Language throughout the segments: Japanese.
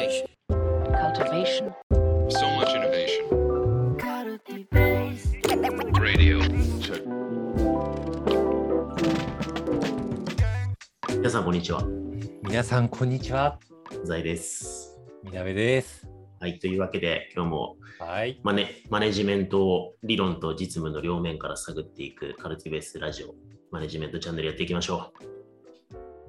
Cultivation. cultivation, So much innovation. Radio. Check. 皆さん、こんにちは。皆さん、こんにちは。ザイです。みなべです。はい、というわけで、今日もはい。マネマネジメントを理論と実務の両面から探っていくカルティベースラジオ、マネジメントチャンネルやっていきましょ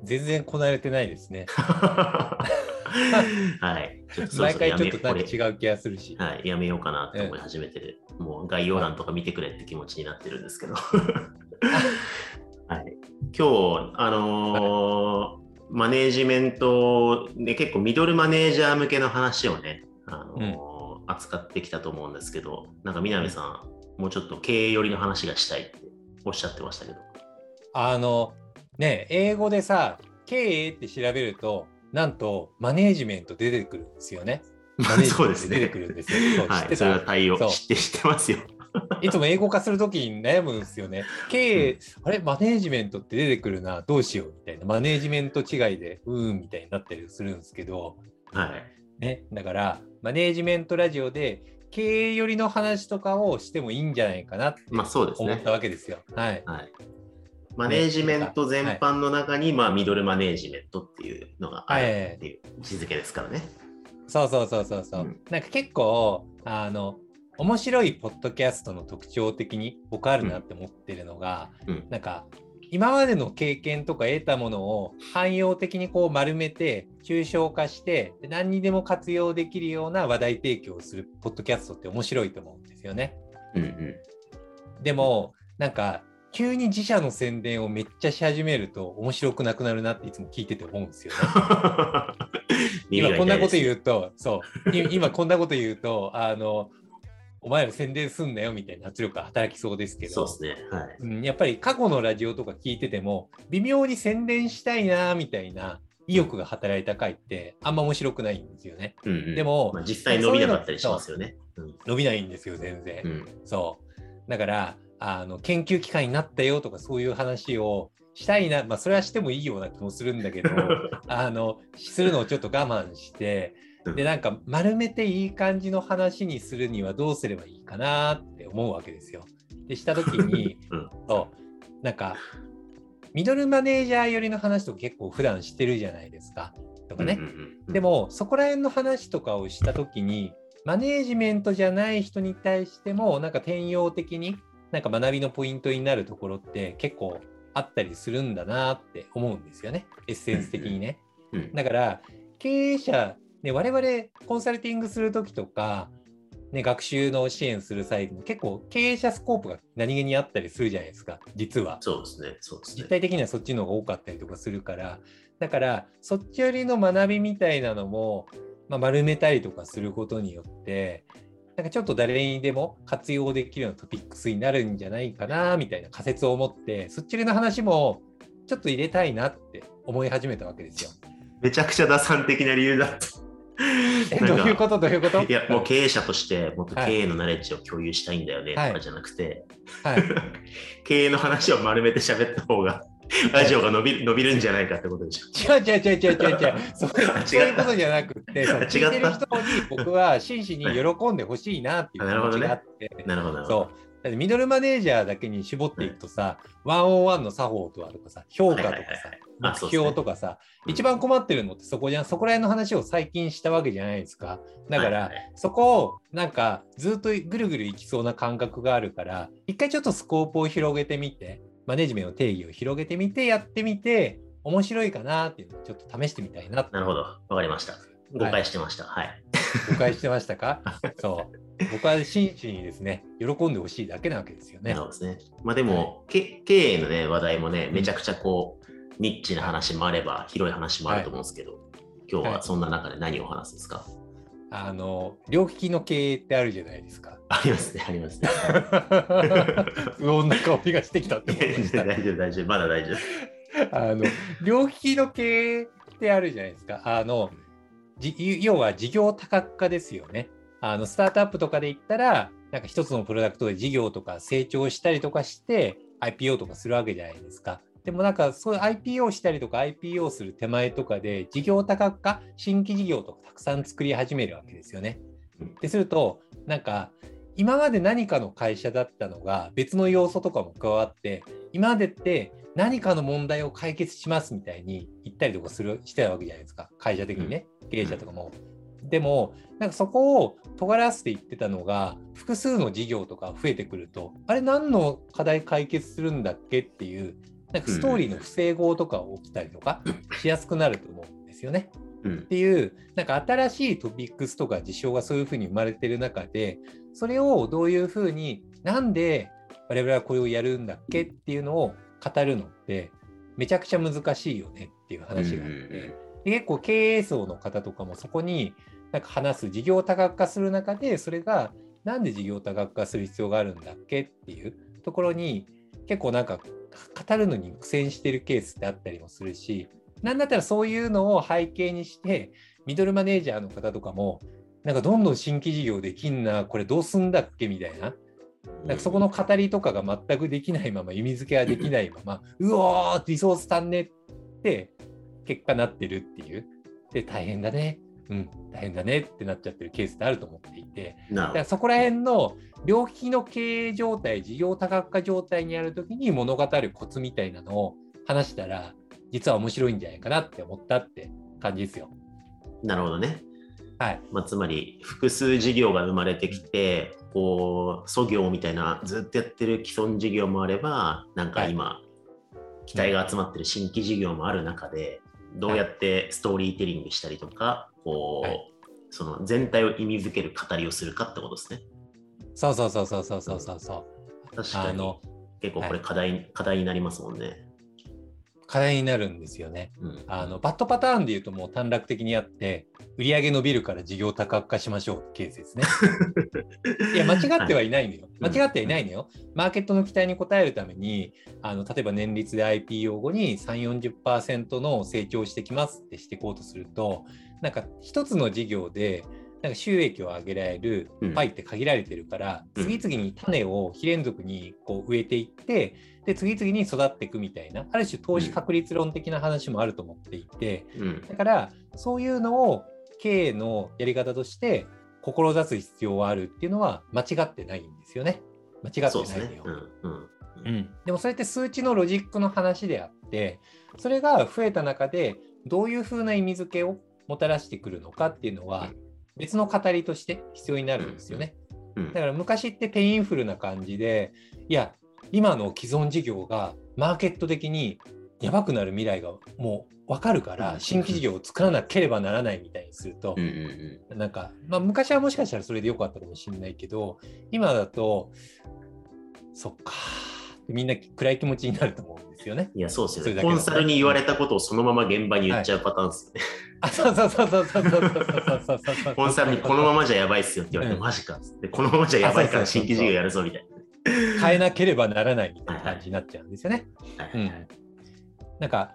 全然こなれてないですね。う。はい。ちょっとそろ毎そろやめ回ちょっと違う気がするし。はい、やめようかなと思い始めてる。もう概要欄とか見てくれって気持ちになってるんですけど。はい、今日、あのーマネージメント、ね、結構ミドルマネージャー向けの話をね、あのー扱ってきたと思うんですけど、なんか南さん、もうちょっと経営寄りの話がしたいっておっしゃってましたけど。あの、ね、英語でさ、経営って調べると、なんとマネージメント出てくるんですよね。マネージそうですねメント出てく。るんですよ。そう知っはい、てそれはた対応知って知ってますよ。いつも英語化するときに悩むんですよね。経営、あれ、マネージメントって出てくるな、どうしようみたいな。マネージメント違いで、うーんみたいになったりするんですけど、はい。ね、だからマネージメントラジオで経営寄りの話とかをしてもいいんじゃないかなって思ったわけですよ。はい。はい。マネージメント全般の中に、まあ、ミドルマネージメントっていうのがあるっていう位置づけですからね。そうそうそうそうそう。うんなんか結構あの面白いポッドキャストの特徴的に僕あるなって思ってるのが、うんなんか今までの経験とか得たものを汎用的にこう丸めて抽象化してで何にでも活用できるような話題提供をするポッドキャストって面白いと思うんですよね。うんうん。でもなんか急に自社の宣伝をめっちゃし始めると面白くなくなるなっていつも聞いてて思うんですよね。今こんなこと言う。うとそうい今こんなこと言うと あのお前ら宣伝すんなよみたいな圧力が働きそうですけどそうですね。はい。うん、やっぱり過去のラジオとか聞いてても微妙に宣伝したいなみたいな意欲が働いた回ってあんま面白くないんですよね。うんうんでもまあ、実際伸びなかったりしますよね。うん伸びないんですよ全然。うんそう。だから、あの研究機関になったよとかそういう話をしたいな、まあそれはしてもいいような気もするんだけど、あの、するのをちょっと我慢して、で、なんか丸めていい感じの話にするにはどうすればいいかなって思うわけですよ。で、した時に、うんそう、なんか、ミドルマネージャー寄りの話とか結構普段してるじゃないですか。とかね。でもそこら辺の話とかをした時にマネージメントじゃない人に対してもなんか転用的になんか学びのポイントになるところって結構あったりするんだなって思うんですよねエッセンス的にね。うんだから経営者、ね、我々コンサルティングする時とか、ね、学習の支援する際にも結構経営者スコープが何気にあったりするじゃないですか実は。そうですね。そうですね。実態的にはそっちの方が多かったりとかするからだからそっち寄りの学びみたいなのも、まあ、丸めたりとかすることによってなんかちょっと誰にでも活用できるようなトピックスになるんじゃないかなみたいな仮説を持ってそっちの話もちょっと入れたいなって思い始めたわけですよ。めちゃくちゃ打算的な理由だった。どういうこと？どういうこと？いや、もう経営者としてもっと経営のナレッジを共有したいんだよねとはいかじゃなくて、はい、経営の話を丸めて喋った方が、ラジオが伸びる伸びるんじゃないかってことでしょ。違う違う違う違う違う違う そういうことじゃなくてそう違った聞いてる人に僕は真摯に喜んでほしいなっていう気持ちがあって。なるほど、なるほど。そう。だってミドルマネージャーだけに絞っていくとさ、ワンオンワンの作法とかとかさ、評価とかさはいはいはいはい、あ目標とかさ、うん一番困ってるのってそこじゃん、そこら辺の話を最近したわけじゃないですか。だから、はいはいそこをなんかずっとぐるぐるいきそうな感覚があるから、一回ちょっとスコープを広げてみて、マネジメントの定義を広げてみて、やってみて、面白いかなっていうのをちょっと試してみたいななるほど。わかりました。誤解してました。はい。誤解してましたか？そう。僕は真摯にですね、喜んでほしいだけなわけですよねなる。ほどですね。まあでも、け経営のね、話題もね、めちゃくちゃこう、ニッチな話もあれば、広い話もあると思うんですけど、今日はそんな中で何を話すんですか、あの、両利きの経営ってあるじゃないですか。ありますね、ありますね。不穏な香りがしてきたって思いました。大丈夫、大丈夫、まだ大丈夫。あの、両利きの経営ってあるじゃないですか。あの、じ要は事業多角化ですよね。あの、スタートアップとかで言ったら、なんか一つのプロダクトで事業とか成長したりとかして、IPO とかするわけじゃないですか。でもなんかそういう IPO したりとか IPO する手前とかで事業多角化新規事業とかたくさん作り始めるわけですよね。でするとなんか今まで何かの会社だったのが別の要素とかも加わって今までって何かの問題を解決しますみたいに言ったりとかするしてたわけじゃないですか会社的にね経営者とかも。でもなんかそこを尖らせていってたのが複数の事業とか増えてくるとあれ何の課題解決するんだっけっていうなんかストーリーの不整合とか起きたりとかしやすくなると思うんですよね。うん。っていうなんか新しいトピックスとか事象がそういうふうに生まれてる中でそれをどういうふうになんで我々はこれをやるんだっけっていうのを語るのってめちゃくちゃ難しいよねっていう話があって、で結構経営層の方とかもそこになんか話す事業多角化する中でそれがなんで事業多角化する必要があるんだっけっていうところに結構なんか語るのに苦戦してるケースってあったりもするしなんだったらそういうのを背景にしてミドルマネージャーの方とかもなんかどんどん新規事業できんなこれどうすんだっけみたいな。なんかそこの語りとかが全くできないまま意味付けができないままうおーリソース足んねって結果なってるっていう。で大変だね。うん。大変だねってなっちゃってるケースってあると思っていて。だからそこら辺の両利きの経営状態事業多角化状態にある時に物語るコツみたいなのを話したら実は面白いんじゃないかなって思ったって感じですよ。なるほどね。はい、まあ、つまり複数事業が生まれてきてこう祖業みたいなずっとやってる既存事業もあればなんか今、期待が集まってる新規事業もある中でどうやってストーリーテリングしたりとかこう、はいその全体を意味づける語りをするかってことですね。そうそうそうそうそうそうそうそう。確かにあの結構これ課題,、課題になりますもんね。課題になるんですよね。うん、あのバットパターンで言うともう短絡的にあって売上伸びるから事業多角化しましょうってケースですね。いや間違ってはいないのよ。うん間違ってはいないのよ。マーケットの期待に応えるためにあの例えば年率で IPO 後に3、40%の成長してきますってしていこうとするとなんか一つの事業でなんか収益を上げられるうんパイって限られてるから、うん次々に種を非連続にこう植えていってで次々に育っていくみたいなある種投資確率論的な話もあると思っていて、うんだからそういうのを経営のやり方として志す必要はあるっていうのは間違ってないんですよね。間違ってないのよ。。うんうんうん、でもそれって数値のロジックの話であってそれが増えた中でどういうふうな意味付けをもたらしてくるのかっていうのは別の語りとして必要になるんですよね。うん。だから昔って painful な感じでいや今の既存事業がマーケット的にやばくなる未来がもう分かるから新規事業を作らなければならないみたいにするとなんか、まあ、昔はもしかしたらそれでよかったかもしれないけど今だとそっかみんな暗い気持ちになると思うんですよね。いや、そうですよね。コンサルに言われたことをそのまま現場に言っちゃうパターンですよね。あそうそうそうそうそうそうそうそうコンサルにこのままじゃやばいっすよって言われて、うんマジかっつって、このままじゃやばいから新規事業やるぞみたい変えなければならないみたいな感じになっちゃうんですよね。な。はいうん、なんか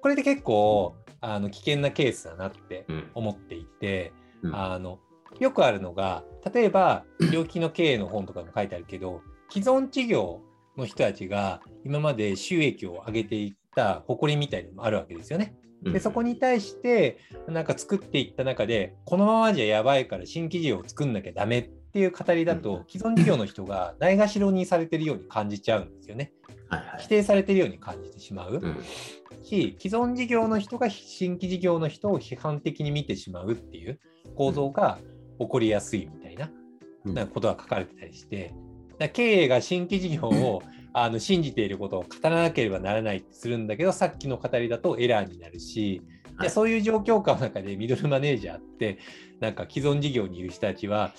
これで結構あの危険なケースだなってうん思っていて、うんあのよくあるのが例えば病気の経営の本とかも書いてあるけど既存事業の人たちが今まで収益を上げていった誇りみたいなのもあるわけですよね。でそこに対してなんか作っていった中でこのままじゃやばいから新規事業を作んなきゃダメっていう語りだと既存事業の人がないがしろにされてるように感じちゃうんですよね。否定されてるように感じてしまう。うんし既存事業の人が新規事業の人を批判的に見てしまうっていう構造が起こりやすいみたいなことが書かれてたりしてだ経営が新規事業を あの信じていることを語らなければならないってするんだけどさっきの語りだとエラーになるし、はい。そういう状況下の中でミドルマネージャーってなんか既存事業にいる人たちは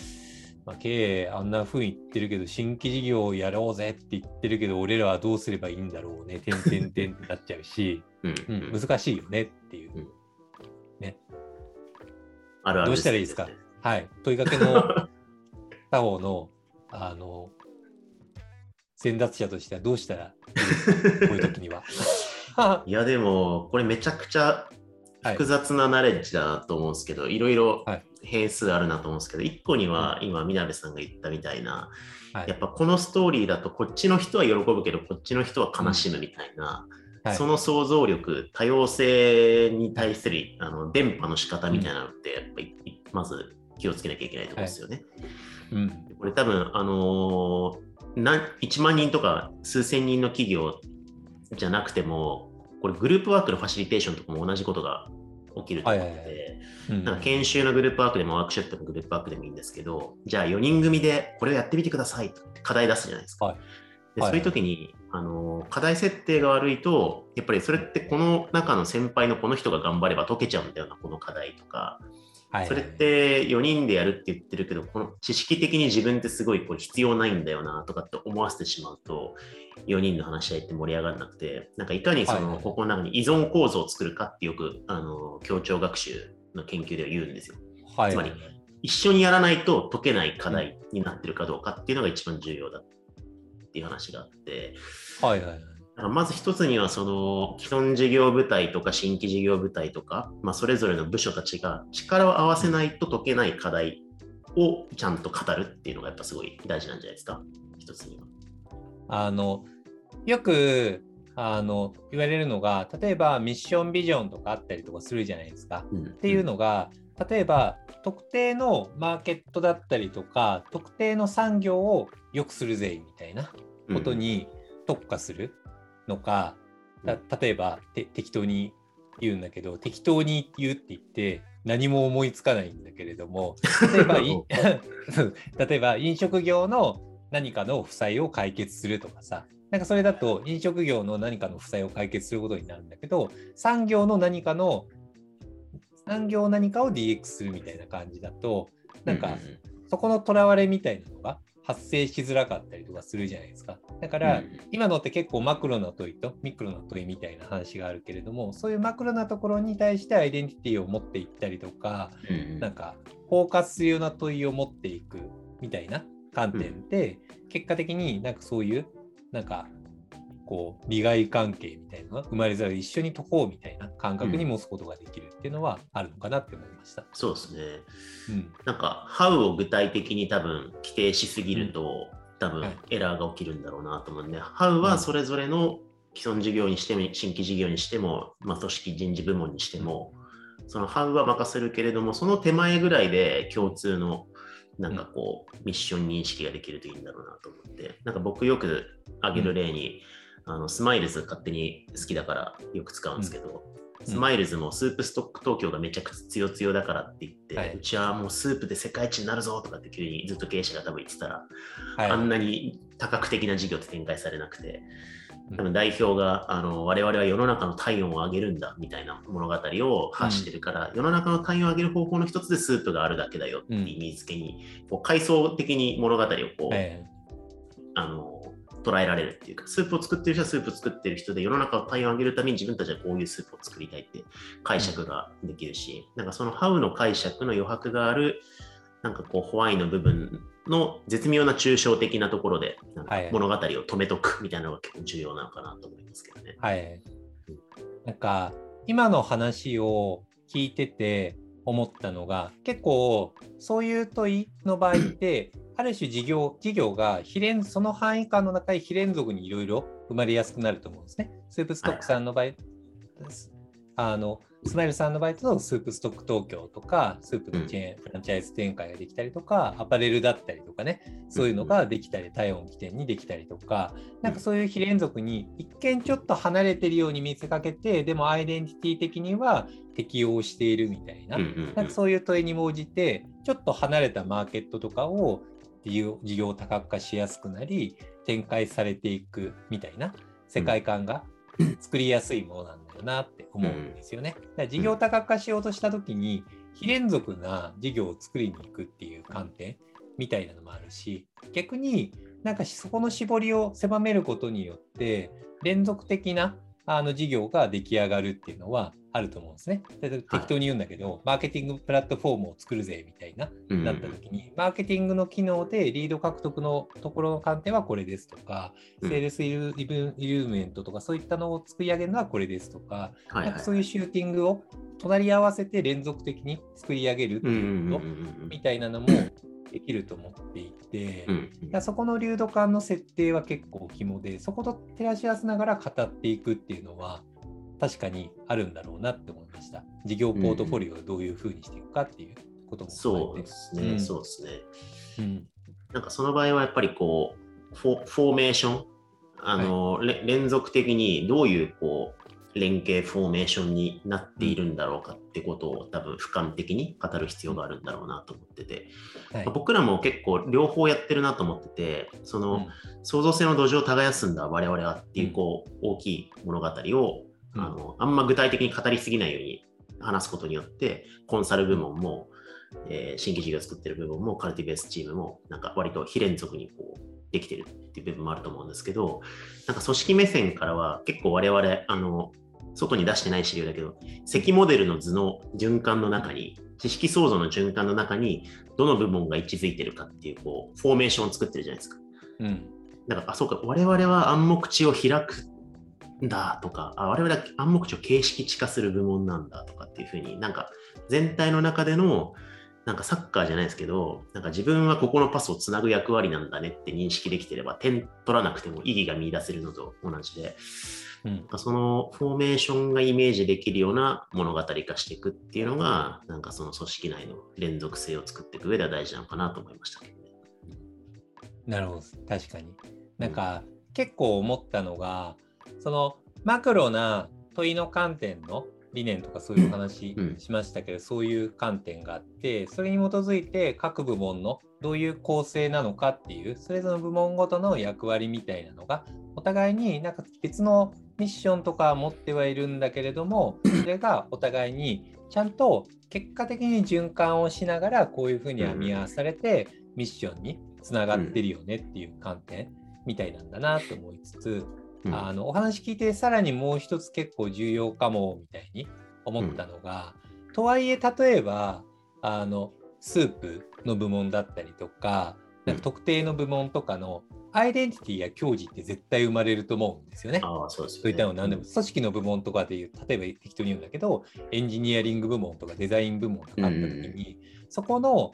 まあ、経営あんな風に言ってるけど新規事業をやろうぜって言ってるけど俺らはどうすればいいんだろうねてんてんてんってなっちゃうし、うんうん、難しいよねっていう、うん。あるあるどうしたらいいですか？はい。問いかけの他方のあの先達者としてはどうしたら こういう時には。いやでもこれめちゃくちゃはい。複雑なナレッジだなと思うんですけど、いろいろはい。変数あるなと思うんですけど、一個には今、みなべさんが言ったみたいな、はい。やっぱこのストーリーだとこっちの人は喜ぶけど、こっちの人は悲しむみたいな、はい。その想像力、多様性に対するあの伝播の仕方みたいなのって、やっぱりまず気をつけなきゃいけないところですよね。うん。これ多分、あのーな1万人とか数千人の企業じゃなくても、これグループワークのファシリテーションとかも同じことが起きると思うんなんか研修のグループワークでもワークショップのグループワークでもいいんですけど、じゃあ4人組でこれをやってみてくださいって課題出すじゃないですか。はいはいでそういう時に、あの課題設定が悪いと、やっぱりそれってこの中の先輩のこの人が頑張れば解けちゃうんだよな、この課題とか。はいはいそれって4人でやるって言ってるけど、この知識的に自分ってすごいこう必要ないんだよなとかって思わせてしまうと、4人の話し合いって盛り上がらなくて、なんかいかにその、ここの中に依存構造を作るかってよくあの協調学習の研究では言うんですよ。はいつまり一緒にやらないと解けない課題になってるかどうかっていうのが一番重要だっていう話があって、はいはいはい。まず一つにはその既存事業部隊とか新規事業部隊とか、まあ、それぞれの部署たちが力を合わせないと解けない課題をちゃんと語るっていうのがやっぱすごい大事なんじゃないですか一つには。あのよくあの言われるのが例えばミッションビジョンとかあったりとかするじゃないですか。うん、っっていうのが例えば特定のマーケットだったりとか特定の産業を良くするぜみたいなことに特化するうんた例えばて適当に言うんだけど適当に言うって言って何も思いつかないんだけれども 例えば 例えば飲食業の何かの負債を解決するとかさなんかそれだと飲食業の何かの負債を解決することになるんだけど産業の何かの産業何かを DX するみたいな感じだとなんかそこのとらわれみたいなのが発生しづらかったりとかするじゃないですか。だから、今のって結構マクロな問いとミクロな問いみたいな話があるけれども、そういうマクロなところに対してアイデンティティを持っていったりとか、うなんか包括するような問いを持っていくみたいな観点で、結果的になんかそういうなんかこう利害関係みたいなのが生まれざる一緒に解こうみたいな感覚に持つことができるっていうのはあるのかなって思いました。そうですね。うん、なんか、How を具体的に多分規定しすぎると、多分はい。エラーが起きるんだろうなと思うんで、How はそれぞれの既存事業にしても、新規事業にしても、まあ、組織人事部門にしても、その How は任せるけれども、その手前ぐらいで共通のなんかこう、ミッション認識ができるといいんだろうなと思って、なんか僕よく挙げる例に、あのスマイルズ勝手に好きだからよく使うんですけど、うん。スマイルズもスープストック東京がめちゃくちゃ強々だからって言って、はい。うちはもうスープで世界一になるぞとかって急にずっと経営者が多分言ってたら、はい。あんなに多角的な事業って展開されなくて、うん。多分代表があの我々は世の中の体温を上げるんだみたいな物語を発してるから、世の中の体温を上げる方法の一つでスープがあるだけだよっていう意味付けに、こう階層的に物語をこう、はい。あの捉えられるっていうか、スープを作ってる人はスープを作ってる人で、世の中を体温を上げるために自分たちはこういうスープを作りたいって解釈ができるし、なんかそのハウの解釈の余白がある、なんかこう、ホワイの部分の絶妙な抽象的なところで、物語を止めとくみたいなのが結構重要なのかなと思いますけどね。はい。なんか今の話を聞いてて思ったのが結構そういう問いの場合ってある種事業事業が非連その範囲間の中に非連続にいろいろ生まれやすくなると思うんですね。スープストックさんの場合、あのスマイルさんの場合だとスープストック東京とかスープのチェーン、フランチャイズ展開ができたりとかアパレルだったりとかねそういうのができたり体温起点にできたりとかなんかそういう非連続に一見ちょっと離れてるように見せかけてでもアイデンティティ的には適応しているみたいな,、なんかそういう問いに応じてちょっと離れたマーケットとかを事業事業多角化しやすくなり展開されていくみたいな世界観が作りやすいものなんだよなって思うんですよね。だから事業多角化しようとした時に非連続な事業を作りに行くっていう観点みたいなのもあるし逆になんかそこの絞りを狭めることによって連続的なあの事業が出来上がるっていうのはあると思うんですね。で適当に言うんだけど、マーケティングプラットフォームを作るぜみたいなうん。なった時に、マーケティングの機能でリード獲得のところの観点はこれですとか、うん。セールスイルイルーメントとかそういったのを作り上げるのはこれですとか、はいはいなんかそういうシューティングを隣り合わせて連続的に作り上げるっていううんことみたいなのもできると思っていて、うんいやそこの流動感の設定は結構肝でそこと照らし合わせながら語っていくっていうのは確かにあるんだろうなって思いました。事業ポートフォリオをどういうふうにしていくかっていうこともそうですね、うん。そうですね。うん。なんかその場合はやっぱりこう、フォーメーション、あの、れ連続的にどういうこう、連携フォーメーションになっているんだろうかってことを多分俯瞰的に語る必要があるんだろうなと思ってて、はい。まあ僕らも結構両方やってるなと思ってて、その、うん。創造性の土壌を耕すんだ我々はっていううんこう大きい物語を、うん。あのあんま具体的に語りすぎないように話すことによってコンサル部門も、えー新規事業を作ってる部門もカルティベースチームもなんか割と非連続にこうできてるっていう部分もあると思うんですけどなんか組織目線からは結構我々あの外に出してない資料だけど積モデルの図の循環の中に知識創造の循環の中にどの部門が位置づいてるかっていうこうフォーメーションを作ってるじゃないですか。うんだから、あ、そうか、我々は暗黙知を開くんだとか、あ我々は暗黙知を形式地化する部門なんだとかっていうふうになんか全体の中でのなんかサッカーじゃないですけど、なんか自分はここのパスをつなぐ役割なんだねって認識できてれば、点取らなくても意義が見出せるのと同じで、うん。そのフォーメーションがイメージできるような物語化していくっていうのが、なんかその組織内の連続性を作っていく上では大事なのかなと思いましたけどね。なるほど。確かに。なんか結構思ったのがそのマクロな問いの観点の理念とかそういう話うん。しましたけど、そういう観点があってそれに基づいて各部門のどういう構成なのかっていうそれぞれの部門ごとの役割みたいなのがお互いになんか別のミッションとかは持ってはいるんだけれども それがお互いにちゃんと結果的に循環をしながらこういうふうに編み合わされてミッションにつながってるよねっていう観点みたいなんだなと思いつつ、うん。あのお話聞いてさらにもう一つ結構重要かもみたいに思ったのが、とはいえ例えばあのスープの部門だったりとかなんか特定の部門とかのアイデンティティや矜持って絶対生まれると思うんですよね。ああ、そうですよね。そういったの何でも組織の部門とかでいう例えば適当に言うんだけどエンジニアリング部門とかデザイン部門とかあった時に、そこの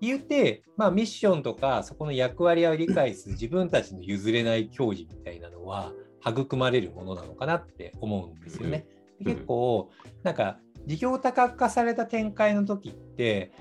言うて、まあ、ミッションとかそこの役割を理解する自分たちの譲れない矜持みたいなのは育まれるものなのかなって思うんですよね。で結構なんか事業多角化された展開の時って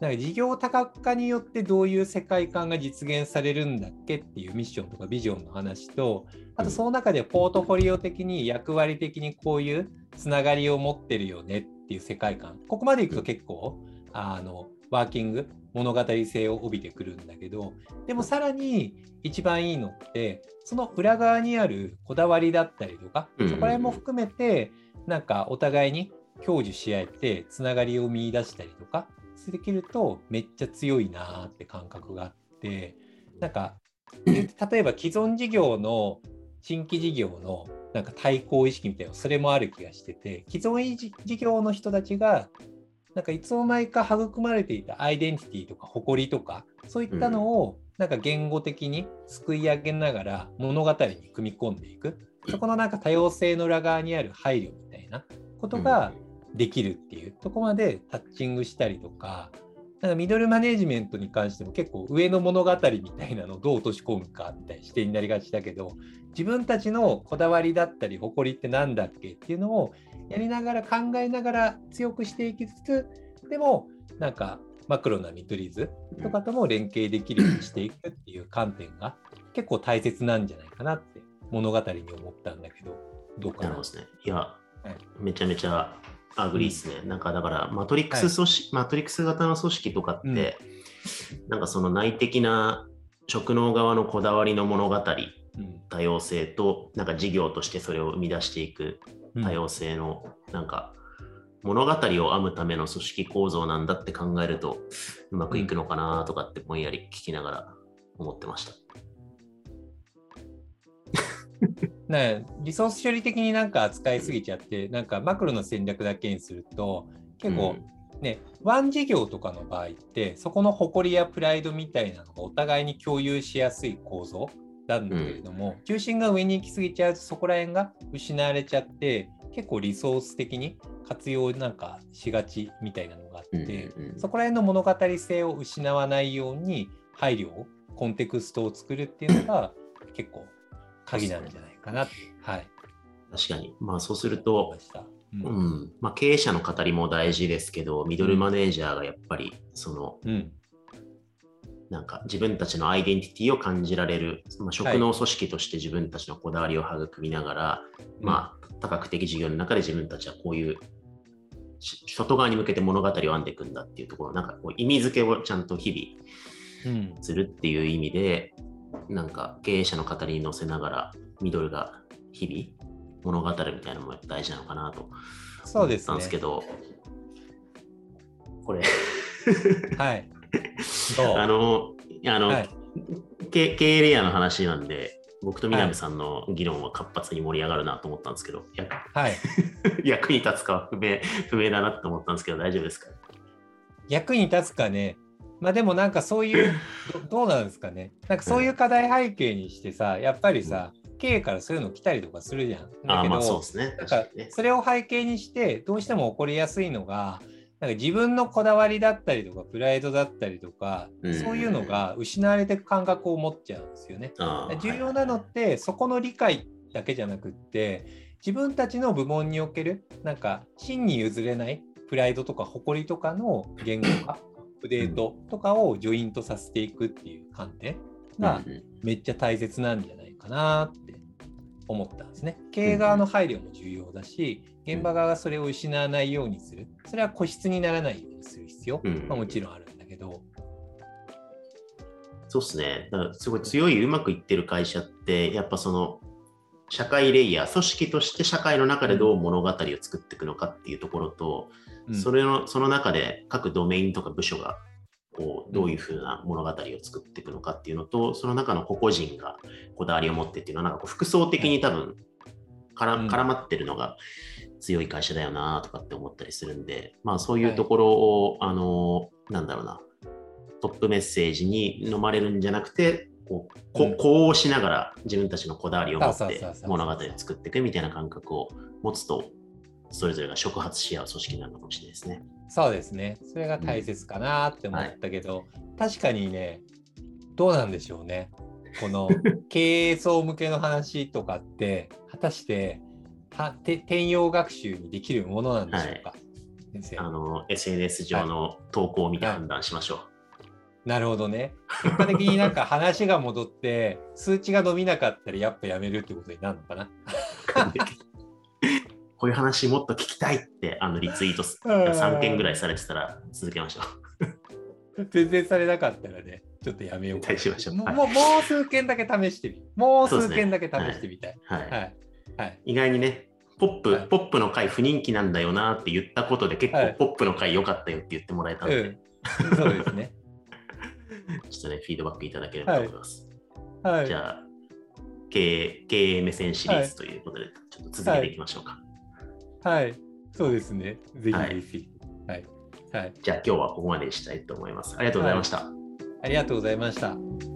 なんか事業多角化によってどういう世界観が実現されるんだっけっていうミッションとかビジョンの話とあとその中でポートフォリオ的に役割的にこういうつながりを持ってるよねっていう世界観。ここまでいくと結構あのワーキング物語性を帯びてくるんだけどでもさらに一番いいのってその裏側にあるこだわりだったりとかうん。そこら辺も含めてなんかお互いに享受し合えてつながりを見出したりとかできるとめっちゃ強いなーって感覚があってなんか例えば既存事業の新規事業のなんか対抗意識みたいなそれもある気がしてて既存事業の人たちがなんかいつの間にか育まれていたアイデンティティとか誇りとかそういったのをなんか言語的にすくい上げながら物語に組み込んでいく。そこのなんか多様性の裏側にある配慮みたいなことができるっていうとこまでタッチングしたりとかなんかミドルマネジメントに関しても結構上の物語みたいなのをどう落とし込むかみたいな視点になりがちだけど自分たちのこだわりだったり誇りって何だっけっていうのをやりながら考えながら強くしていきつつでもなんかマクロな見取り図とかとも連携できるようにしていくっていう観点が結構大切なんじゃないかなって物語に思ったんだけどどうかな？なるほどですね。いや、いめちゃめちゃ agree ですね。なんかだから、マトリックス組織、マトリックス型の組織とかって、うん。なんかその内的な職能側のこだわりの物語、うん。多様性と、なんか事業としてそれを生み出していくうん。多様性の、なんか物語を編むための組織構造なんだって考えると、うまくいくのかなとかってぼんやり聞きながら思ってました。ね、リソース処理的になんか扱いすぎちゃって、なんかマクロの戦略だけにすると、結構ね、ワン事業とかの場合って、そこの誇りやプライドみたいなのがお互いに共有しやすい構造なんだけれども、中心が上に行き過ぎちゃうと、そこら辺が失われちゃって、結構リソース的に活用なんかしがちみたいなのがあって、うんうんうん。そこら辺の物語性を失わないように配慮をコンテクストを作るっていうのが結構鍵なんじゃないかな。って、はい、確かに。まあそうするとま、した。ううん。んまあ、経営者の語りも大事ですけど、ミドルマネージャーがやっぱり、その、うん。なんか自分たちのアイデンティティを感じられる、まあ、職能組織として自分たちのこだわりを育みながら、まあ、多角的事業の中で自分たちはこういうし外側に向けて物語を編んでいくんだっていうところ、なんかこう意味付けをちゃんと日々うん。するっていう意味で、なんか経営者の語りに乗せながら、ミドルが日々物語るみたいなのも大事なのかなとそうですね思ったんですけど、これ、はい。あの、あの、はい経経営レイヤーの話なんで、僕と南さんの議論は活発に盛り上がるなと思ったんですけど、やはい。役に立つかは不明不明だなと思ったんですけど、大丈夫ですか？役に立つかね。まあでもなんかそういう、ど どうなんですかね。なんかそういう課題背景にしてさ、やっぱりさ、経営からそういうの来たりとかするじゃん。だけど、ああまあそうですね。なんか確かにね。それを背景にしてどうしても起こりやすいのがなんか自分のこだわりだったりとかプライドだったりとか、うんそういうのが失われていく感覚を持っちゃうんですよね。重要なのってそこの理解だけじゃなくって自分たちの部門におけるなんか真に譲れないプライドとか誇りとかの言語化プデートとかをジョイントさせていくっていう観点がめっちゃ大切なんじゃないかなって思ったんですね。経営側の配慮も重要だし、現場側がそれを失わないようにする。それは個室にならないようにする必要、うんまあ、もちろんあるんだけど。そうですね。だからすごい強い、うまくいってる会社って、やっぱその、社会レイヤー、組織として社会の中でどう物語を作っていくのかっていうところと、うん。それのその中で各ドメインとか部署がこうどういうふうな物語を作っていくのかっていうのと、その中の個々人がこだわりを持ってっていうのは、なんかこう複層的に多分からうん。絡まってるのが強い会社だよなとかって思ったりするんで、まあそういうところを、あの、なんだろうな、トップメッセージに飲まれるんじゃなくて、こうこうん。こうしながら自分たちのこだわりを持って物語を作っていくみたいな感覚を持つと、それぞれが触発し合う組織になるのかもしれないですね。そうですね。それが大切かなって思ったけど、確かにね、どうなんでしょうね。この経営層向けの話とかって、果たしてはて転用学習にできるものなんでしょうか？先生あの SNS 上の投稿を見て判断しましょなるほどね。結果的になんか話が戻って、数値が伸びなかったらやっぱやめるってことになるのかな？う。こういう話もっと聞きたいってあのリツイートすうん3件ぐらいされてたら続けましょ全然されなかったらね、ちょっとやめようかしましょうはいもうもう数件だけ試してみ。もう数件だけ試してみたい。う。はいはい。はい。意外にね、ポップ、はいポップの回不人気なんだよなって言ったことで結はい構ポップの回良かったよって言ってもらえたので、うん。そうですね。ちょっとね、フィードバックいただければと思います。はい。じゃあ、経営経営目線シリーズということで、ちょっと続けていきましょうか。はい。そうですね。ぜひはいぜひ。はい。はい。じゃあ今日はここまでにしたいと思います。ありがとうございました。ありがとうございました。